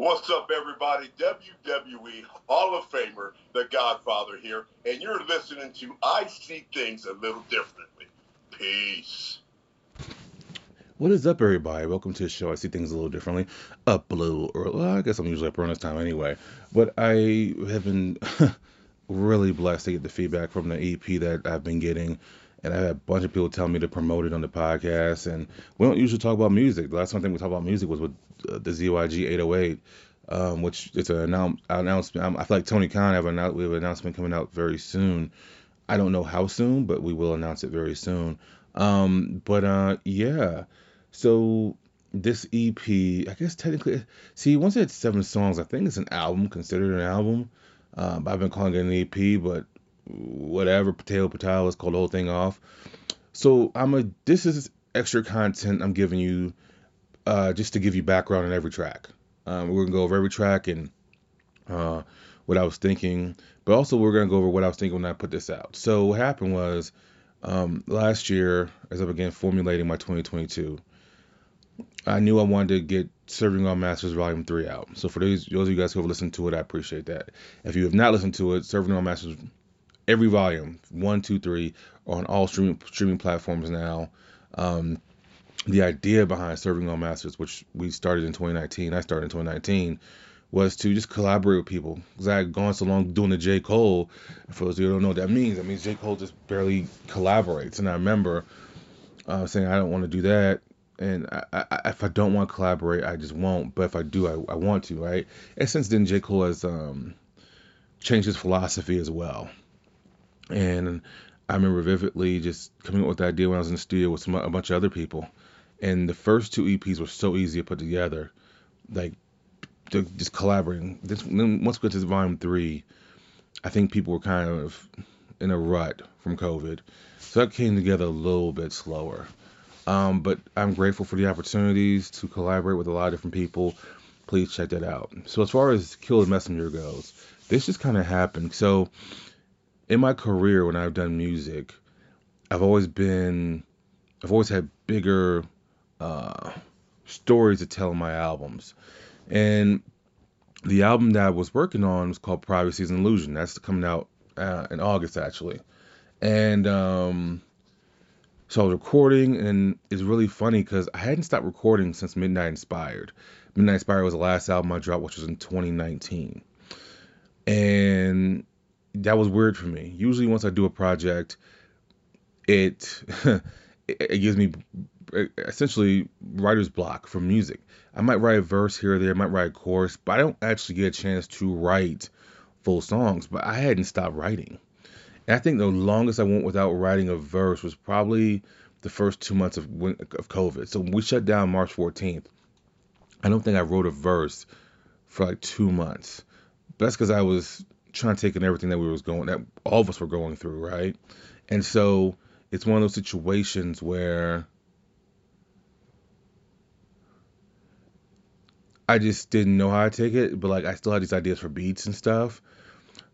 What's up, everybody? WWE Hall of Famer, the Godfather here, and you're listening to I See Things a Little Differently. Peace. What is up, everybody? Welcome to the show. I see things a little differently. Up a little early. Well, I guess I'm usually up around this time anyway. But I have been really blessed to get the feedback from the EP that I've been getting. And I had a bunch of people tell me to promote it on the podcast. And we don't usually talk about music. The last time we talked about music was with the ZYG 808, um, which it's an announce, announcement. I feel like Tony Khan have an, we have an announcement coming out very soon. I don't know how soon, but we will announce it very soon. Um, but uh, yeah, so this EP, I guess technically, see, once it had seven songs, I think it's an album, considered an album. Um, I've been calling it an EP, but whatever, potato potato, let's call the whole thing off. So I'm a, this is extra content I'm giving you, uh, just to give you background on every track. Um, we're gonna go over every track and uh, what I was thinking, but also we're gonna go over what I was thinking when I put this out. So what happened was, um, last year, as I began formulating my 2022, I knew I wanted to get Serving All Masters Volume 3 out. So for those, those of you guys who have listened to it, I appreciate that. If you have not listened to it, Serving All Masters, every volume, one, two, three, on all streaming streaming platforms now. Um, the idea behind Serving All Masters, which we started in 2019, I started in 2019, was to just collaborate with people. Because I had gone so long doing the J. Cole. For those of you who don't know what that means, I mean, J. Cole just barely collaborates. And I remember uh, saying, I don't want to do that and I, I, if I don't want to collaborate, I just won't. But if I do, I, I want to, right? And since then, J. Cole has um, changed his philosophy as well. And I remember vividly just coming up with the idea when I was in the studio with some, a bunch of other people. And the first two EPs were so easy to put together, like just collaborating. This, once we got to volume three, I think people were kind of in a rut from COVID, so that came together a little bit slower. Um, but I'm grateful for the opportunities to collaborate with a lot of different people. Please check that out. So as far as Kill the Messenger goes, this just kind of happened. So in my career, when I've done music, I've always been, I've always had bigger uh, stories to tell in my albums, and the album that I was working on was called Privacy is an Illusion. That's coming out uh, in August actually, and um, so I was recording, and it's really funny because I hadn't stopped recording since Midnight Inspired. Midnight Inspired was the last album I dropped, which was in 2019. And that was weird for me. Usually, once I do a project, it it gives me essentially writer's block for music. I might write a verse here or there, I might write a chorus, but I don't actually get a chance to write full songs. But I hadn't stopped writing. And I think the longest I went without writing a verse was probably the first two months of of COVID. So we shut down March 14th. I don't think I wrote a verse for like two months. But that's because I was trying to take in everything that we was going that all of us were going through, right? And so it's one of those situations where I just didn't know how to take it, but like I still had these ideas for beats and stuff.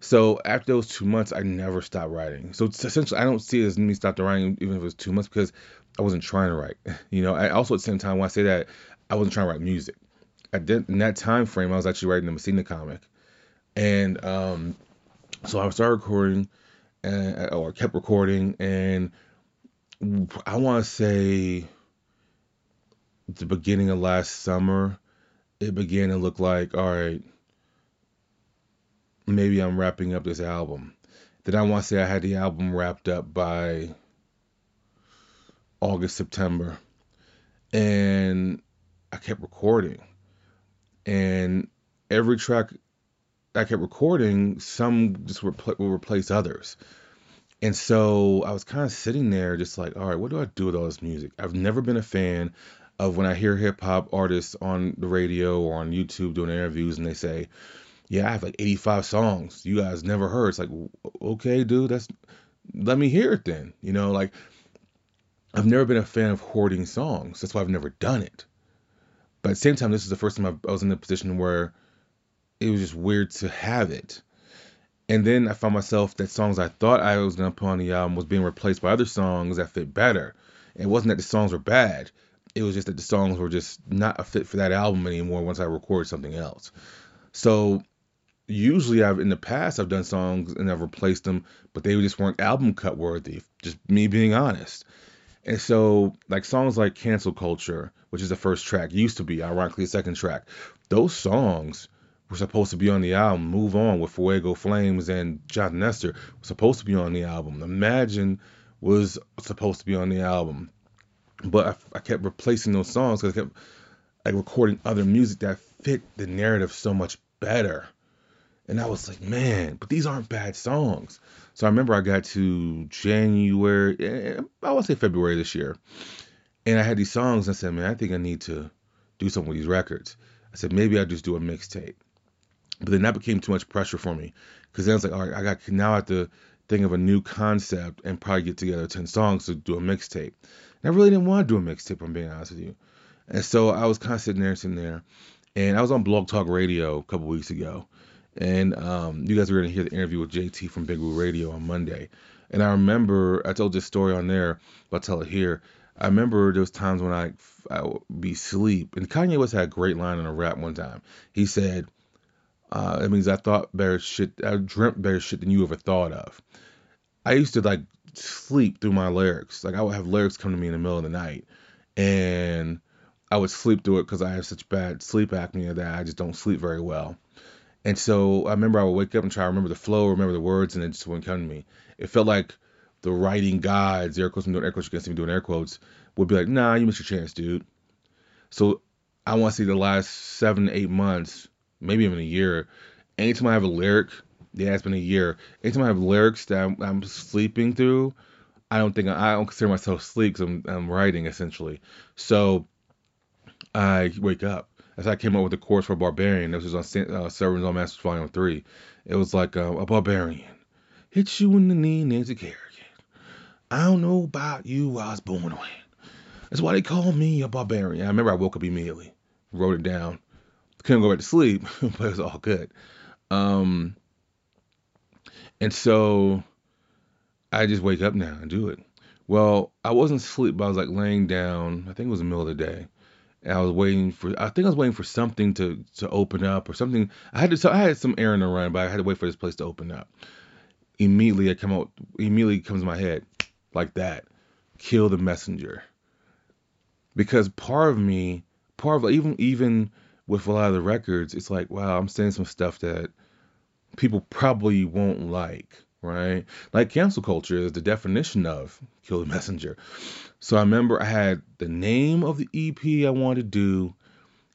So after those two months, I never stopped writing. So essentially, I don't see it as me stopped writing even if it was two months because I wasn't trying to write. You know, I also at the same time when I say that, I wasn't trying to write music. I did in that time frame, I was actually writing the Messina comic, and um, so I started recording, and or kept recording, and I want to say the beginning of last summer, it began to look like all right maybe I'm wrapping up this album. Then I want to say I had the album wrapped up by August, September. And I kept recording. And every track I kept recording, some just repl- will replace others. And so I was kind of sitting there, just like, all right, what do I do with all this music? I've never been a fan of when I hear hip hop artists on the radio or on YouTube doing interviews and they say, yeah, I have like 85 songs you guys never heard. It's like, okay, dude, that's let me hear it then. You know, like I've never been a fan of hoarding songs. That's why I've never done it. But at the same time, this is the first time I was in a position where it was just weird to have it. And then I found myself that songs I thought I was gonna put on the album was being replaced by other songs that fit better. It wasn't that the songs were bad. It was just that the songs were just not a fit for that album anymore once I recorded something else. So usually I've in the past I've done songs and I've replaced them, but they just weren't album cut worthy. Just me being honest. And so like songs like Cancel Culture, which is the first track, used to be ironically the second track. Those songs were supposed to be on the album. Move On with Fuego Flames and Jonathan Esther was supposed to be on the album. Imagine was supposed to be on the album. But I, I kept replacing those songs because I kept like recording other music that fit the narrative so much better. And I was like, man, but these aren't bad songs. So I remember I got to January, eh, I would say February this year, and I had these songs. I said, man, I think I need to do something with these records. I said, maybe I'll just do a mixtape. But then that became too much pressure for me because then I was like, all right, I got now I have to think of a new concept and probably get together 10 songs to do a mixtape. And I really didn't want to do a mixtape, I'm being honest with you. And so I was kind of sitting there, sitting there, and I was on Blog Talk Radio a couple weeks ago, and um, you guys are going to hear the interview with JT from Big Woo Radio on Monday. And I remember I told this story on there, but I'll tell it here. I remember there was times when I I would be asleep, and Kanye West had a great line in a rap one time. He said, uh, "It means I thought better shit, I dreamt better shit than you ever thought of." I used to like sleep through my lyrics. Like I would have lyrics come to me in the middle of the night, and I would sleep through it because I have such bad sleep apnea that I just don't sleep very well. And so I remember I would wake up and try to remember the flow, remember the words, and it just wouldn't come to me. It felt like the writing gods, air quotes, I'm doing air quotes, you can see me doing air quotes, would be like, nah, you missed your chance, dude. So I want to see the last seven, eight months, maybe even a year. Anytime I have a lyric, yeah, it's been a year. Anytime I have lyrics that I'm, I'm sleeping through, I don't think I don't consider myself asleep because I'm, I'm writing essentially. So I wake up as I came up with the chorus for Barbarian. This was on uh, Serving All Masters Volume 3. It was like uh, a barbarian. hits you in the knee, Nancy Kerrigan. I don't know about you, I was born when. That's why they call me a barbarian. I remember I woke up immediately, wrote it down. Couldn't go back to sleep, but it was all good. Um, and so I just wake up now and do it. Well, I wasn't asleep, but I was like laying down. I think it was the middle of the day. And I was waiting for. I think I was waiting for something to to open up or something. I had to. So I had some errand to run, but I had to wait for this place to open up. Immediately, I come out. Immediately comes my head, like that. Kill the messenger. Because part of me, part of even even with a lot of the records, it's like, wow, I'm saying some stuff that people probably won't like right? Like cancel culture is the definition of kill the messenger. So I remember I had the name of the EP I wanted to do,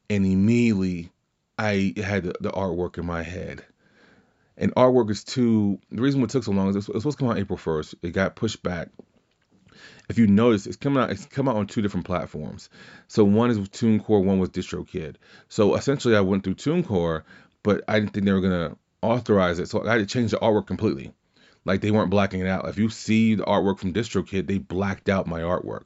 and immediately I had the, the artwork in my head. And artwork is too. The reason it took so long is it was supposed to come out April 1st. It got pushed back. If you notice, it's coming out. It's come out on two different platforms. So one is with TuneCore, one was DistroKid. So essentially, I went through TuneCore, but I didn't think they were gonna authorize it. So I had to change the artwork completely. Like they weren't blacking it out. If you see the artwork from DistroKid, they blacked out my artwork.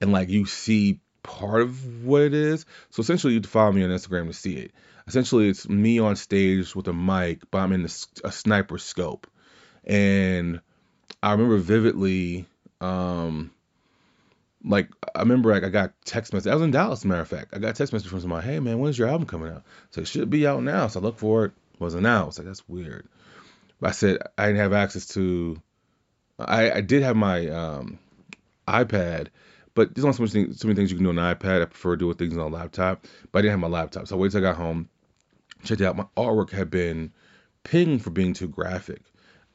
And like you see part of what it is. So essentially, you follow me on Instagram to see it. Essentially, it's me on stage with a mic, but I'm in a sniper scope. And I remember vividly, um, like I remember like I got text message. I was in Dallas, matter of fact. I got text message from somebody, hey man, when's your album coming out? So it should be out now. So I look for it. Wasn't out. I was like, that's weird. I said I didn't have access to. I, I did have my um, iPad, but there's not so, much things, so many things you can do on an iPad. I prefer doing things on a laptop, but I didn't have my laptop. So I waited till I got home, checked it out. My artwork had been pinged for being too graphic.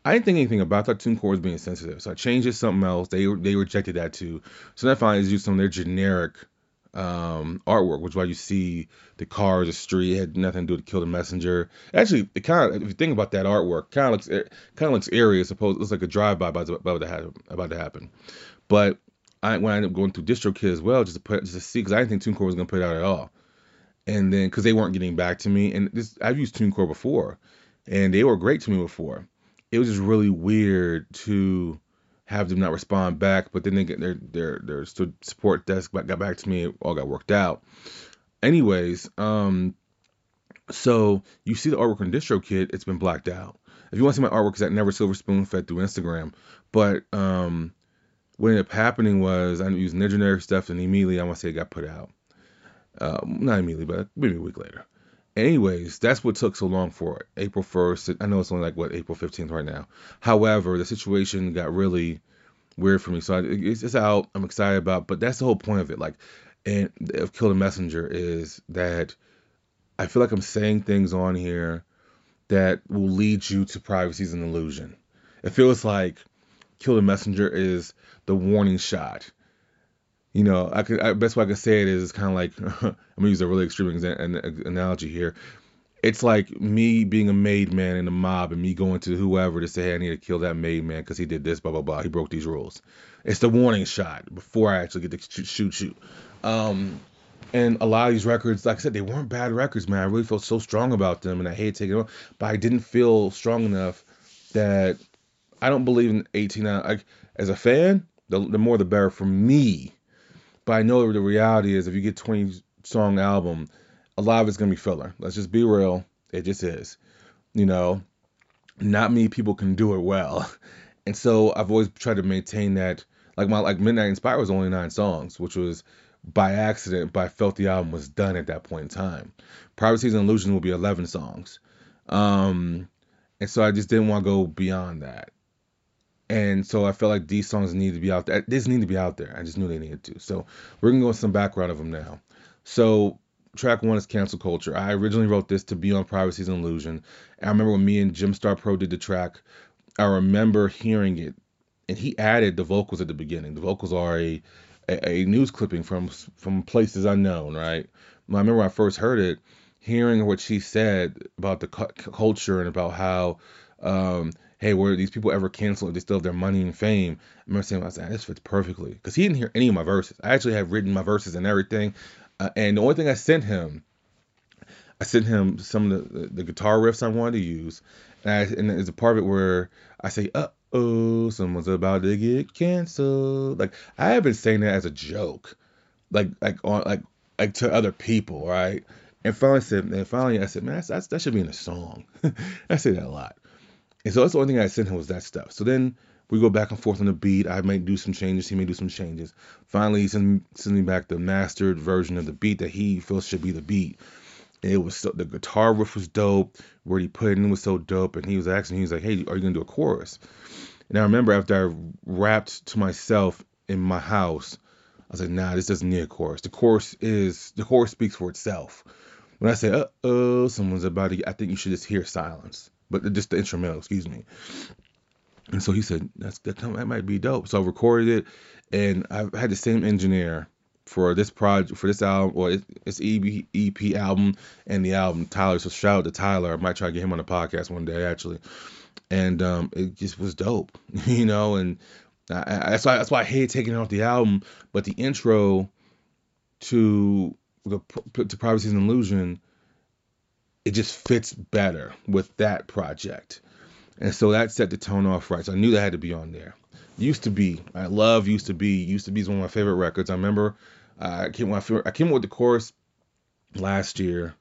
I didn't think anything about that TuneCore was being sensitive, so I changed it to something else. They they rejected that too. So then I finally used some of their generic um, artwork, which is why you see the cars, the street, had nothing to do with kill the messenger. Actually, it kind of, if you think about that artwork, kind of looks kind of looks eerie. I suppose it looks like a drive-by about to, about to happen. About to happen. But I when I ended up going through DistroKid as well, just to put just to see, because I didn't think TuneCore was gonna put it out at all. And then because they weren't getting back to me, and this I've used TuneCore before, and they were great to me before. It was just really weird to have them not respond back, but then they get their their their support desk got back to me. It all got worked out. Anyways, um, so you see the artwork on DistroKid, it's been blacked out. If you want to see my artwork, it's at Never Silver Spoon Fed through Instagram. But um, what ended up happening was I used generic stuff, and immediately I want to say it got put out. Um, not immediately, but maybe a week later. Anyways, that's what took so long for. April 1st. I know it's only like what April 15th right now. However, the situation got really weird for me. So I, it's, it's out. I'm excited about, but that's the whole point of it. Like, and of Kill the Messenger is that I feel like I'm saying things on here that will lead you to privacy and illusion. It feels like Kill the Messenger is the warning shot. You know, I could I, best way I could say it is it's kind of like I'm gonna use a really extreme exa- analogy here. It's like me being a made man in a mob and me going to whoever to say, hey, I need to kill that made man because he did this, blah blah blah. He broke these rules. It's the warning shot before I actually get to shoot shoot. Um, and a lot of these records, like I said, they weren't bad records, man. I really felt so strong about them, and I hate taking them, but I didn't feel strong enough that I don't believe in 18. Like as a fan, the, the more the better for me. But I know the reality is if you get 20 song album, a lot of it's gonna be filler. Let's just be real. It just is. You know, not many people can do it well. And so I've always tried to maintain that. Like my like Midnight Inspire was only nine songs, which was by accident, but I felt the album was done at that point in time. Privacy and Illusion will be 11 songs. Um, and so I just didn't want to go beyond that. And so I felt like these songs need to be out there. These need to be out there. I just knew they needed to. So we're gonna go with some background of them now. So track one is cancel culture. I originally wrote this to be on Privacy's Illusion. And I remember when me and Jim Star Pro did the track, I remember hearing it, and he added the vocals at the beginning. The vocals are a a, a news clipping from from places unknown, right? I remember when I first heard it, hearing what she said about the cu- culture and about how um, hey, were these people ever canceled they still have their money and fame? I remember saying, I like, this fits perfectly. Because he didn't hear any of my verses. I actually have written my verses and everything. Uh, and the only thing I sent him, I sent him some of the, the guitar riffs I wanted to use. And, I, and there's a part of it where I say, uh oh, someone's about to get canceled. Like, I have been saying that as a joke. Like, like on, like, like to other people, right? And finally said, and finally I said, man, that's, that's, that should be in a song. I say that a lot. And so that's the only thing I sent him was that stuff. So then we go back and forth on the beat. I may do some changes. He may do some changes. Finally, he sends, sends me back the mastered version of the beat that he feels should be the beat. And it was so, the guitar riff was dope. Where he put it in was so dope. And he was asking, he was like, "Hey, are you gonna do a chorus?" And I remember after I rapped to myself in my house, I was like, "Nah, this doesn't need a chorus. The chorus is the chorus speaks for itself." When I say, "Uh oh, someone's about to," I think you should just hear silence but just the instrumental, excuse me. And so he said, That's that, that might be dope. So I recorded it, and I've had the same engineer for this project, for this album, or it's EP, EP album and the album Tyler. So shout out to Tyler. I might try to get him on the podcast one day actually. And um, it just was dope, you know. And I, I, that's why that's why I hate taking off the album. But the intro to the to Privacy and Illusion it just fits better with that project. And so that set the tone off right. So I knew that had to be on there. Used to be, I love Used to Be. Used to Be is one of my favorite records. I remember uh, I came I came up with the chorus last year,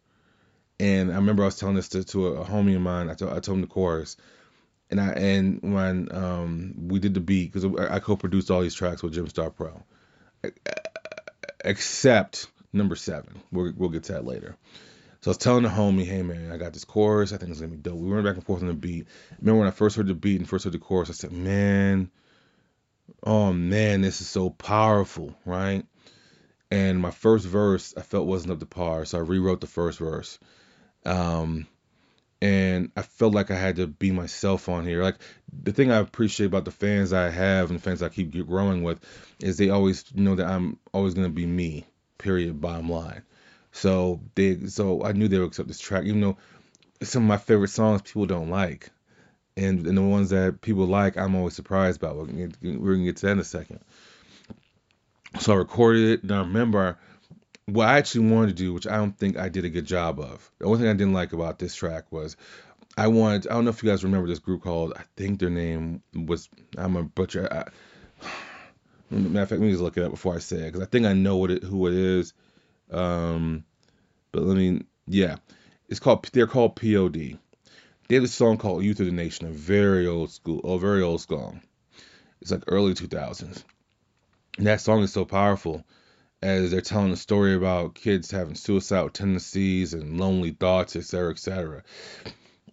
and I remember I was telling this to, to a, homie of mine. I told, I told him the chorus, and I and when um, we did the beat because I, I co-produced all these tracks with Jim Star Pro, except number seven. We'll, we'll get to that later. So I was telling the homie, hey man, I got this chorus. I think it's gonna be dope. We went back and forth on the beat. Remember when I first heard the beat and first heard the chorus, I said, man, oh man, this is so powerful, right? And my first verse I felt wasn't up to par, so I rewrote the first verse. Um, and I felt like I had to be myself on here. Like the thing I appreciate about the fans I have and the fans I keep growing with is they always know that I'm always gonna be me. Period. Bottom line. So they so I knew they would accept this track, even though some of my favorite songs people don't like. And, and the ones that people like, I'm always surprised about. We're gonna, get, get to that in a second. So I recorded it, and I remember what I actually wanted to do, which I don't think I did a good job of. The only thing I didn't like about this track was I wanted. I don't know if you guys remember this group called. I think their name was. I'm a butcher. I, matter of fact, let me just look it up before I say it because I think I know what it who it is. Um, but let me, yeah, it's called. They're called POD. They have a song called "Youth of the Nation," a very old school, a very old song. It's like early 2000s, And that song is so powerful as they're telling a story about kids having suicidal tendencies and lonely thoughts, et cetera, et cetera.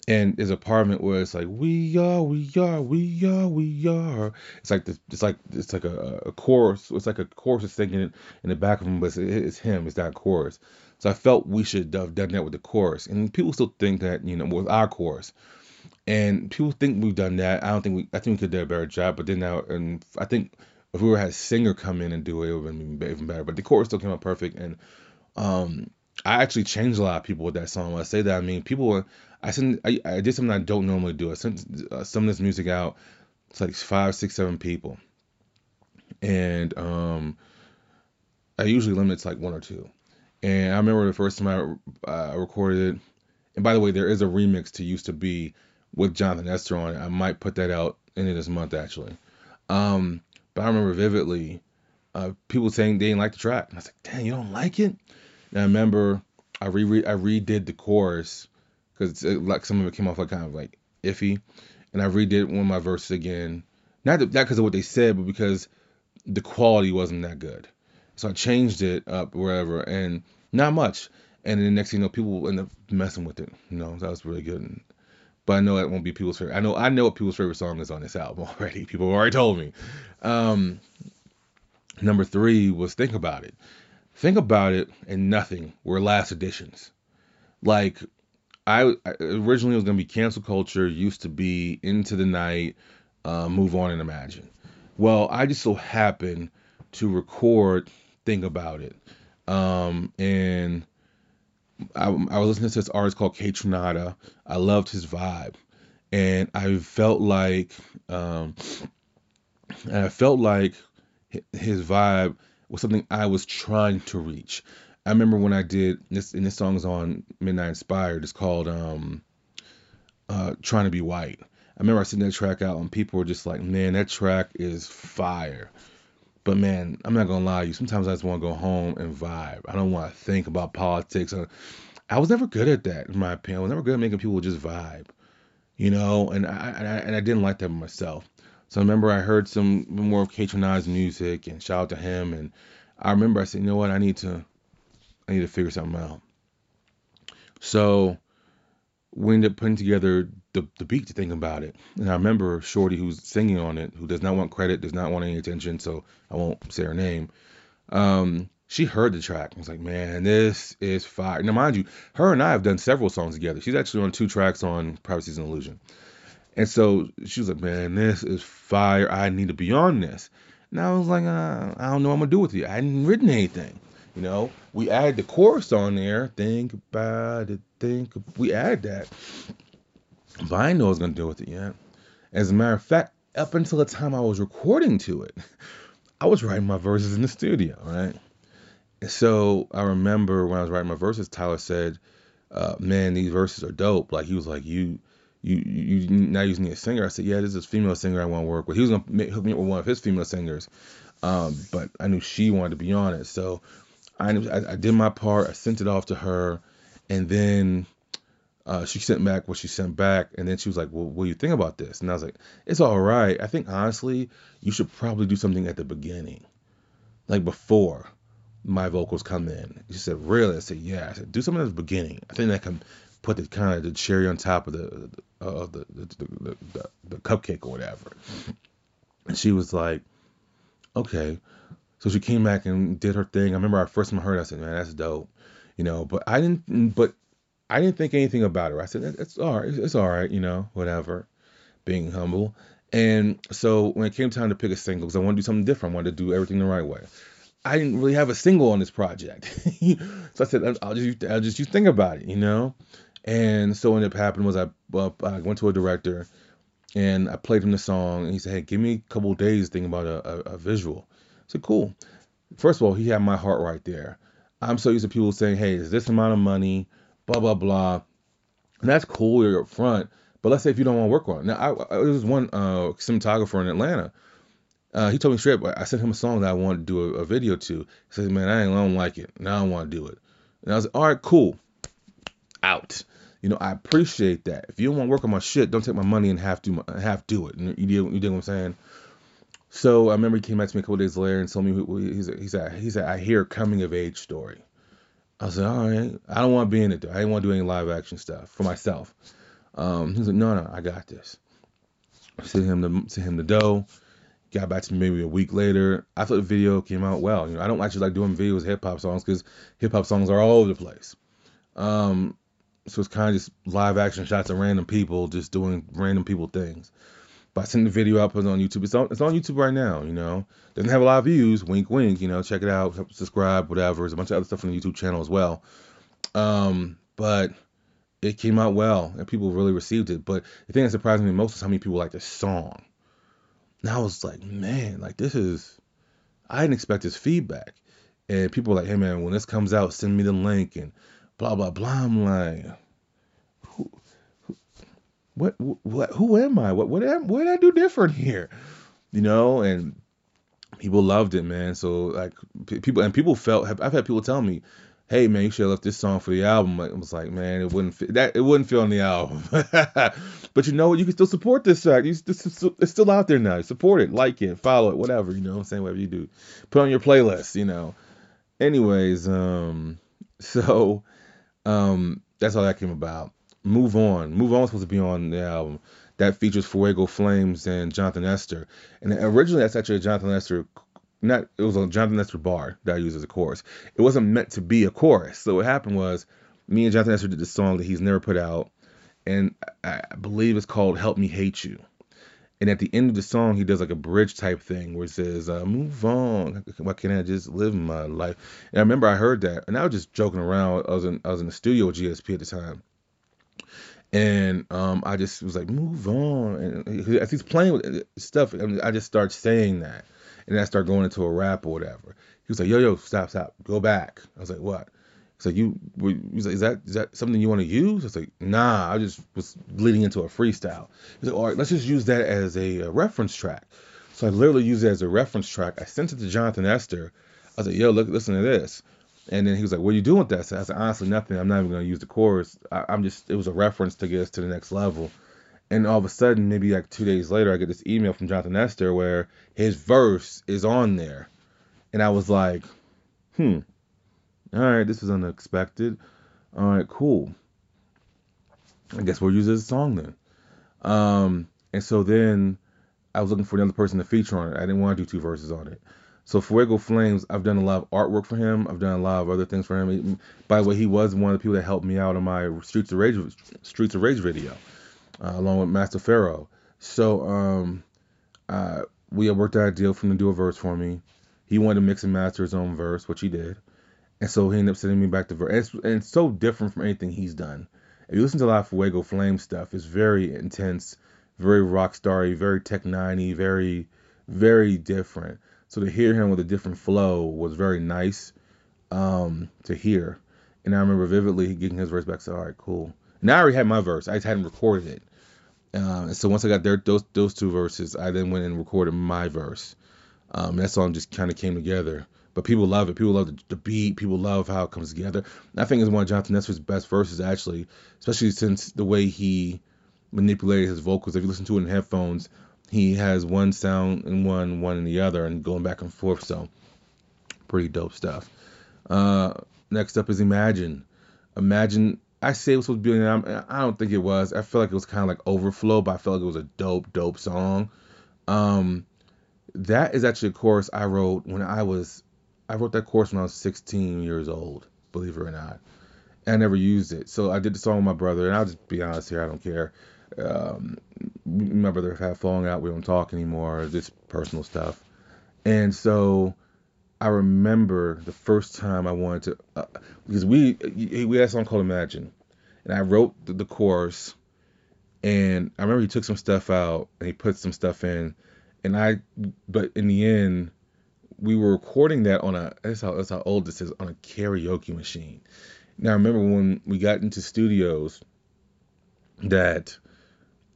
And there's a part of it where it's like, we are, we are, we are, we are. It's like this, it's like it's like a, a chorus. It's like a chorus is singing in the back of him, but it's, it's him. It's not chorus. So I felt we should have done that with the chorus. And people still think that you know with our chorus. And people think we've done that. I don't think we. I think we could do a better job. But then now, and I think if we were had a singer come in and do it, it would have been even better. But the chorus still came out perfect, and um, I actually changed a lot of people with that song. When I say that, I mean people were. I sent. I, I did something I don't normally do. I sent uh, some of this music out. It's like five, six, seven people, and um, I usually limit to like one or two. And I remember the first time I uh, recorded it. And by the way, there is a remix to "Used to Be" with Jonathan Esther on it. I might put that out in this month actually. Um, but I remember vividly uh, people saying they didn't like the track. And I was like, "Damn, you don't like it?" And I remember I re I redid the chorus because like some of it came off like kind of like iffy, and I redid one of my verses again. Not not because of what they said, but because the quality wasn't that good. So I changed it up wherever, and not much. And then the next thing you know, people end up messing with it. You know, that was really good. And, but I know that won't be people's favorite. I know I know what people's favorite song is on this album already. People already told me. Um, number three was Think About It. Think About It and Nothing were last editions. Like I, I originally was gonna be cancel culture, used to be into the night, uh, move on and imagine. Well, I just so happened to record Think About It, um, and I, I was listening to this artist called Kaytranada. I loved his vibe, and I felt like, um, and I felt like his vibe was something I was trying to reach. I remember when I did this, and this song is on Midnight Inspired. It's called um, uh, "Trying to Be White." I remember I sent that track out, and people were just like, "Man, that track is fire." But man, I'm not gonna lie to you. Sometimes I just want to go home and vibe. I don't want to think about politics. I was never good at that, in my opinion. I was never good at making people just vibe, you know. And I and I, and I didn't like that myself. So I remember I heard some more of Kaytranada's music and shout out to him. And I remember I said, you know what, I need to I need to figure something out. So we ended up putting together the, the beat to think about it. And I remember Shorty, who's singing on it, who does not want credit, does not want any attention, so I won't say her name. Um, she heard the track and was like, man, this is fire. Now, mind you, her and I have done several songs together. She's actually on two tracks on Privacy's an Illusion. And so she was like, man, this is fire. I need to be on this. And I was like, uh, I don't know what I'm going to do with you. I hadn't written anything. You know, we add the chorus on there. Think about it. Think. We add that. But I know I was to deal with it yet. As a matter of fact, up until the time I was recording to it, I was writing my verses in the studio, right? And so I remember when I was writing my verses, Tyler said, uh, "Man, these verses are dope." Like he was like, "You, you, you not using a singer?" I said, "Yeah, this is a female singer I want to work with." He was gonna hook me up with one of his female singers, um, but I knew she wanted to be on it, so I, I, did my part. I sent it off to her, and then uh, she sent back what she sent back, and then she was like, "Well, what do you think about this?" And I was like, "It's all right. I think honestly, you should probably do something at the beginning, like before my vocals come in." She said, "Really?" I said, "Yeah." I said, "Do something at the beginning. I think that can put the kind of the cherry on top of the uh, the, the, the, the the cupcake or whatever." And she was like, "Okay." So she came back and did her thing. I remember our first time I heard, it, I said, "Man, that's dope," you know. But I didn't. But I didn't think anything about it. I said, "It's all right. It's all right," you know, whatever. Being humble. And so when it came time to pick a single, because I wanted to do something different, I wanted to do everything the right way. I didn't really have a single on this project, so I said, "I'll just I'll just you think about it," you know. And so what ended up happening was I, I went to a director and I played him the song, and he said, "Hey, give me a couple days thinking about a, a, a visual." Said, cool. First of all, he had my heart right there. I'm so used to people saying, hey, is this amount of money, blah, blah, blah. And that's cool, you're up front. But let's say if you don't want to work on it. Now, I, I, there was one uh, cinematographer in Atlanta. Uh, he told me straight, I sent him a song that I wanted to do a, a video to. He said, man, I, I don't like it. Now I don't want to do it. And I was like, all right, cool. Out. You know, I appreciate that. If you don't want to work on my shit, don't take my money and have to half do it. You, you, you dig what I'm saying? So I remember he came back to me a couple days later and told me he said, he said, I hear coming of age story. I said, all right, I don't want to be in it though. I didn't want to do any live action stuff for myself. Um, he said, no, no, I got this. Sent him the sent him the dough. Got back to me maybe a week later. I thought the video came out well. You know, I don't actually like doing videos hip hop songs because hip hop songs are all over the place. Um, so it's kind of just live action shots of random people just doing random people things. I sent the video up, on YouTube. It's on, it's on YouTube right now, you know. Doesn't have a lot of views, wink, wink, you know. Check it out, subscribe, whatever. There's a bunch of other stuff on the YouTube channel as well. Um, but it came out well and people really received it. But the thing that surprised me most is how many people like the song. And I was like, man, like this is, I didn't expect this feedback. And people were like, hey man, when this comes out, send me the link and blah blah blah. I'm like, what, what, who am I? What, what, am, what did I do different here? You know, and people loved it, man. So like people and people felt. I've had people tell me, hey man, you should have left this song for the album. I was like, man, it wouldn't fit that it wouldn't fit on the album. but you know what? You can still support this track. You, it's still out there now. Support it, like it, follow it, whatever. You know what I'm saying? Whatever you do. Put on your playlist, you know. Anyways, um, so um that's all that came about. Move on. Move on supposed to be on the album. That features Fuego Flames and Jonathan Esther. And originally that's actually a Jonathan Esther not it was a Jonathan Esther bar that I used as a chorus. It wasn't meant to be a chorus. So what happened was me and Jonathan Esther did this song that he's never put out, and I believe it's called "Help Me Hate You." And at the end of the song, he does like a bridge type thing where it says, uh, "Move on, why can't I just live my life?" And I remember I heard that, and I was just joking around. I was in I was in the studio with GSP at the time, and um, I just was like, "Move on," and uh, as he's playing with uh, stuff, I, mean, I just start saying that and I start going into a rap or whatever. He was like, "Yo, yo, stop, stop, go back." I was like, "What?" He's like, "You," he's like, "Is that is that something you want to use?" I was like, "Nah, I just was leading into a freestyle." He's like, "All right, let's just use that as a, a reference track." So I literally used it as a reference track. I sent it to Jonathan Esther. I was like, "Yo, look, listen to this." And then he was like, "What are you doing with that?" So I said, "Honestly, nothing. I'm not even gonna use the chorus. I, I'm just it was a reference to get us to the next level." And all of a sudden, maybe like two days later, I get this email from Jonathan Esther where his verse is on there. And I was like, hmm, all right, this is unexpected. All right, cool. I guess we'll use this song then. Um, and so then I was looking for another person to feature on it. I didn't want to do two verses on it. So Fuego Flames, I've done a lot of artwork for him. I've done a lot of other things for him. By the way, he was one of the people that helped me out on my Streets of Rage Streets of Rage video uh, along with Master Pharaoh. So um, uh, we worked out a deal to do a verse for me. He wanted to mix and master his own verse, which he did. And so he ended up sending me back the verse. And and it's so different from anything he's done. If you listen to a lot of Fuego Flame stuff, it's very intense, very rock starry, very Tech N9ne, very, very different. So to hear him with a different flow was very nice um, to hear. And I remember vividly getting his verse back. So all right, cool. Now I already had my verse. I just hadn't recorded it. Uh, so once I got their those those two verses, I then went and recorded my verse. Um, that song just kind of came together. But people love it. People love the, the, beat. People love how it comes together. And I think it's one of Jonathan Esther's best verses, actually, especially since the way he manipulated his vocals. If you listen to it in headphones, he has one sound in one, one in the other, and going back and forth. So, pretty dope stuff. Uh, next up is Imagine. Imagine I say it was supposed to be, I don't think it was. I feel like it was kind of like overflow, but I felt like it was a dope, dope song. Um, that is actually a chorus I wrote when I was, I wrote that chorus when I was 16 years old, believe it or not. I never used it. So I did the song with my brother, and I'll just be honest here, I don't care. Um, my brother had falling out, we don't talk anymore, just personal stuff. And so I remember the first time I wanted to, uh, because we we had a song called Imagine, and I wrote the, the, chorus, and I remember he took some stuff out and he put some stuff in, and I, but in the end, we were recording that on a that's how that's how old this is on a karaoke machine. Now I remember when we got into studios, that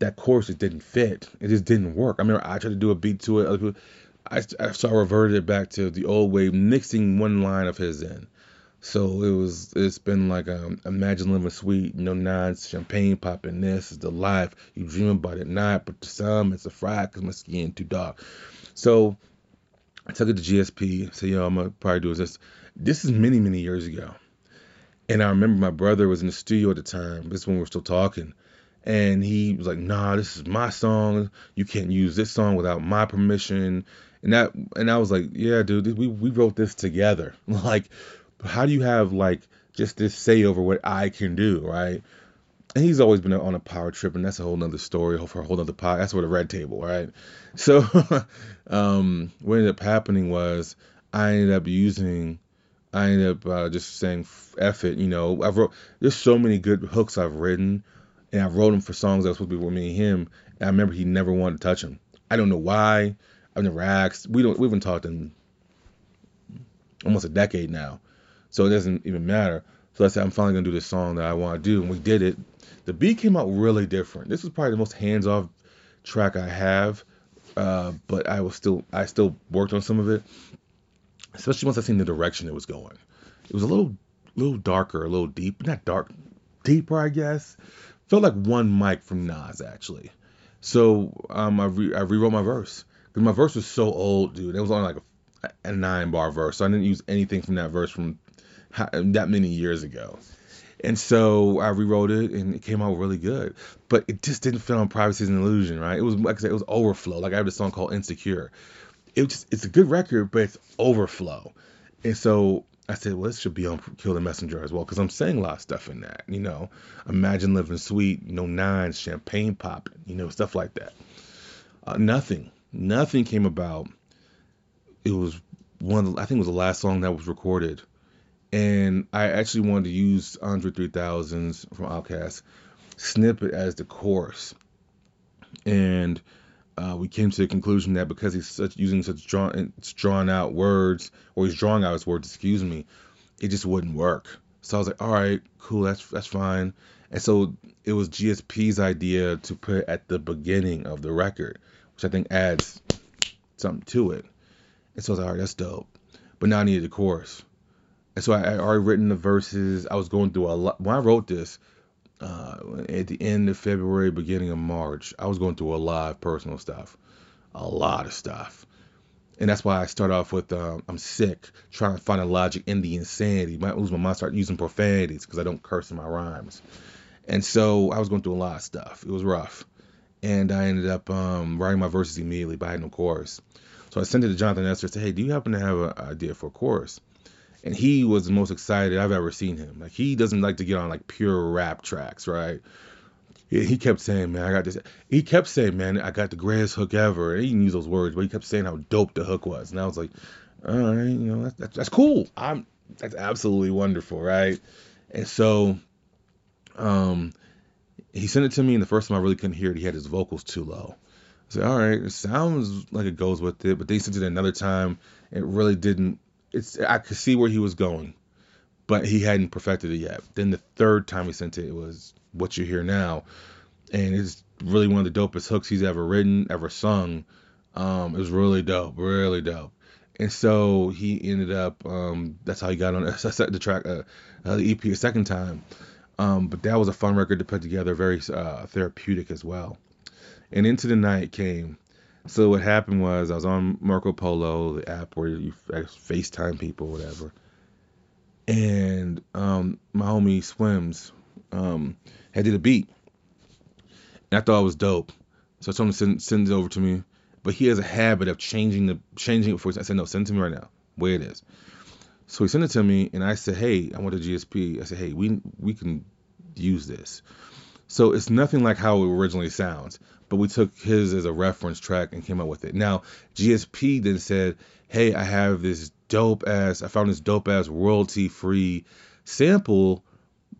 that chorus just didn't fit. It just didn't work. I remember I tried to do a beat to it. People, I, I so I reverted it back to the old way, mixing one line of his in. So it was. It's been like um, imagine living sweet, no nines, champagne popping. This is the life you dream about at night, but to some it's a fry because my skin too dark. So I took it to GSP. Said, yo, I'm gonna probably do this. This is many, many years ago. And I remember my brother was in the studio at the time. This is when we were still talking. And he was like, nah, this is my song. You can't use this song without my permission. And that and I was like, yeah, dude, we, we wrote this together. Like, how do you have like just this say over what I can do, right? And he's always been on a power trip, and that's a whole nother story for a whole nother pod. That's what a red table, right? So, um, what ended up happening was I ended up using, I ended up uh, just saying F it, you know. I've wrote there's so many good hooks I've written, and I wrote them for songs that was supposed to be with me and him. And I remember he never wanted to touch them. I don't know why. I've never asked. We don't. We haven't talked in almost a decade now, so it doesn't even matter. So I said I'm finally gonna do this song that I want to do, and we did it. The beat came out really different. This was probably the most hands-off track I have, uh, but I was still I still worked on some of it, especially once I seen the direction it was going. It was a little little darker, a little deep, not dark, deeper, I guess. Felt like one mic from Nas actually. So um, I re- I rewrote my verse because my verse was so old, dude. It was only like a, a nine bar verse, so I didn't use anything from that verse from that many years ago. And so I rewrote it and it came out really good. But it just didn't fit on Privacy is an Illusion, right? It was like I said, it was overflow. Like I have a song called Insecure. It just it's a good record, but it's overflow. And so I said, well, this should be on Kill the Messenger as well, because I'm saying a lot of stuff in that. You know, imagine living sweet, know, nines, champagne popping, you know, stuff like that. Uh, nothing, nothing came about. It was one, of the, I think it was the last song that was recorded and I actually wanted to use Andre 3000's from Outkast snippet as the chorus, and uh, we came to the conclusion that because he's such using such drawn drawn out words, or he's drawing out his words, excuse me, it just wouldn't work. So I was like, all right, cool, that's that's fine. And so it was GSP's idea to put at the beginning of the record, which I think adds something to it. And so I was like, all right, that's dope. But now I needed the chorus. And so I, I already written the verses. I was going through a lot. When I wrote this uh, at the end of February, beginning of March, I was going through a lot of personal stuff, a lot of stuff. And that's why I start off with um, I'm sick, trying to find a logic in the insanity. Might lose my mind, start using profanities because I don't curse in my rhymes. And so I was going through a lot of stuff. It was rough. And I ended up um, writing my verses immediately, but I had no chorus. So I sent it to Jonathan Esther and said, Hey, do you happen to have an idea for a chorus? And he was the most excited I've ever seen him. Like he doesn't like to get on like pure rap tracks, right? He kept saying, "Man, I got this." He kept saying, "Man, I got the greatest hook ever." he didn't use those words, but he kept saying how dope the hook was, and I was like, "All right, you know, that's, that's, cool. I'm that's absolutely wonderful, right?" And so, um, he sent it to me, and the first time I really couldn't hear it, he had his vocals too low. I said, "All right, it sounds like it goes with it," but they sent it another time. It really didn't it's I could see where he was going, but he hadn't perfected it yet. Then the third time he sent it, it was what you hear now, and it's really one of the dopest hooks he's ever written, ever sung. Um, it was really dope, really dope. And so he ended up. Um, that's how he got on the track, uh, uh, the EP a second time. Um, but that was a fun record to put together, very uh, therapeutic as well. And into the night came so what happened was I was on Marco Polo, the app where you FaceTime people, whatever. And um, my homie Swims um, had did a beat, and I thought it was dope. So I told him to send, send it over to me. But he has a habit of changing the changing it for. I said no, send it to me right now. Where it is. So he sent it to me, and I said, hey, I want a GSP. I said, hey, we we can use this. So it's nothing like how it originally sounds, but we took his as a reference track and came up with it. Now, GSP then said, Hey, I have this dope ass, I found this dope ass royalty free sample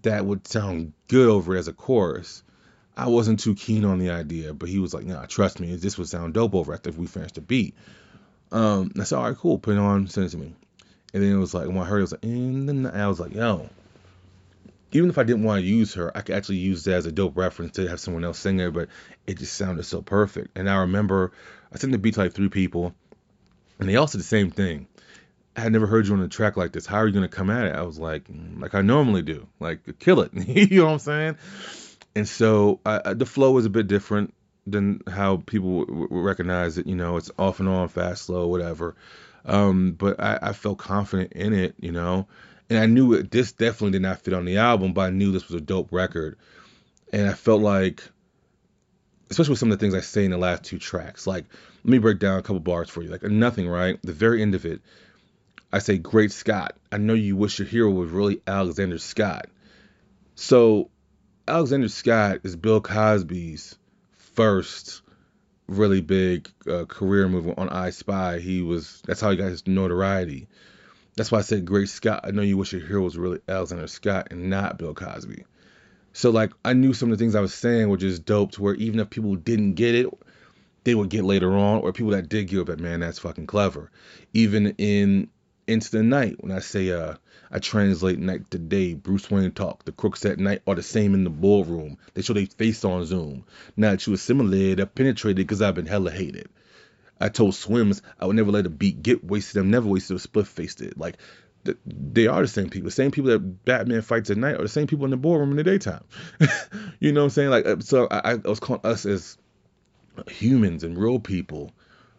that would sound good over as a chorus. I wasn't too keen on the idea, but he was like, Nah, trust me, this would sound dope over after we finished the beat. Um, I said, All right, cool, put it on, send it to me. And then it was like, when I heard it, was like, in the night, I was like, Yo, even if I didn't want to use her, I could actually use that as a dope reference to have someone else sing it, but it just sounded so perfect. And I remember I sent the beat to like three people, and they all said the same thing. I had never heard you on a track like this. How are you gonna come at it? I was like, mm, like I normally do, like kill it. you know what I'm saying? And so I, the flow was a bit different. than how people w- w- recognize it. You know, it's off and on, fast, slow, whatever. Um, but I, I felt confident in it, you know, and I knew it. This definitely did not fit on the album, but I knew this was a dope record, and I felt like, especially with some of the things I say in the last two tracks, like let me break down a couple bars for you, like nothing, right? The very end of it, I say, "Great Scott, I know you wish your hero was really Alexander Scott." So Alexander Scott is Bill Cosby's first really big uh, career move on I Spy. He was that's how he got his notoriety. That's why I said Great Scott. I know you wish your hero was really Alexander Scott and not Bill Cosby. So like I knew some of the things I was saying were just dope to where even if people didn't get it, they would get later on, or people that did give it, man, that's fucking clever. Even in Into the Night, when I say uh I translate night to day, Bruce Wayne talk. The crooks at night are the same in the ballroom. They show their face on Zoom. Now that you assimilated, I penetrated because I've been hella hated. I told Swims I would never let a beat get wasted. I'm never wasted a split faced it. Like they are the same people. The same people that Batman fights at night are the same people in the boardroom in the daytime. you know what I'm saying? Like uh, so I, I was calling us as humans and real people.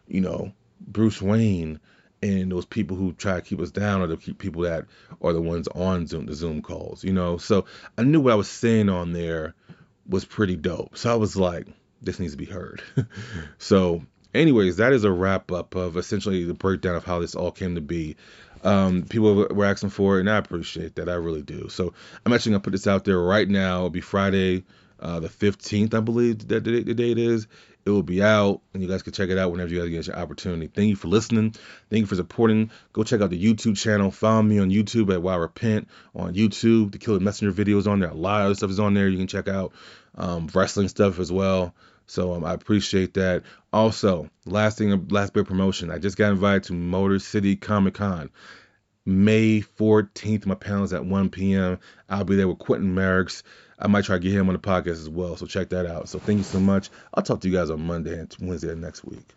You know, Bruce Wayne and those people who try to keep us down are the people that are the ones on Zoom, the Zoom calls, you know. So I knew what I was saying on there was pretty dope. So I was like, this needs to be heard. so, anyways, that is a wrap up of essentially the breakdown of how this all came to be. Um, people were asking for it, and I appreciate that. I really do. So I'm actually gonna put this out there right now. It'll be Friday, uh, the 15th, I believe that the, date is. It will be out, and you guys can check it out whenever you guys get your opportunity. Thank you for listening. Thank you for supporting. Go check out the YouTube channel. Follow me on YouTube at Why Repent on YouTube. The Kill the Messenger videos on there. A lot of other stuff is on there. You can check out um, wrestling stuff as well. So um, I appreciate that. Also, last thing, last bit of promotion. I just got invited to Motor City Comic Con. May 14th, my panel is at 1 p.m. I'll be there with Quentin Merricks. I might try to get him on the podcast as well. So check that out. So thank you so much. I'll talk to you guys on Monday and Wednesday next week.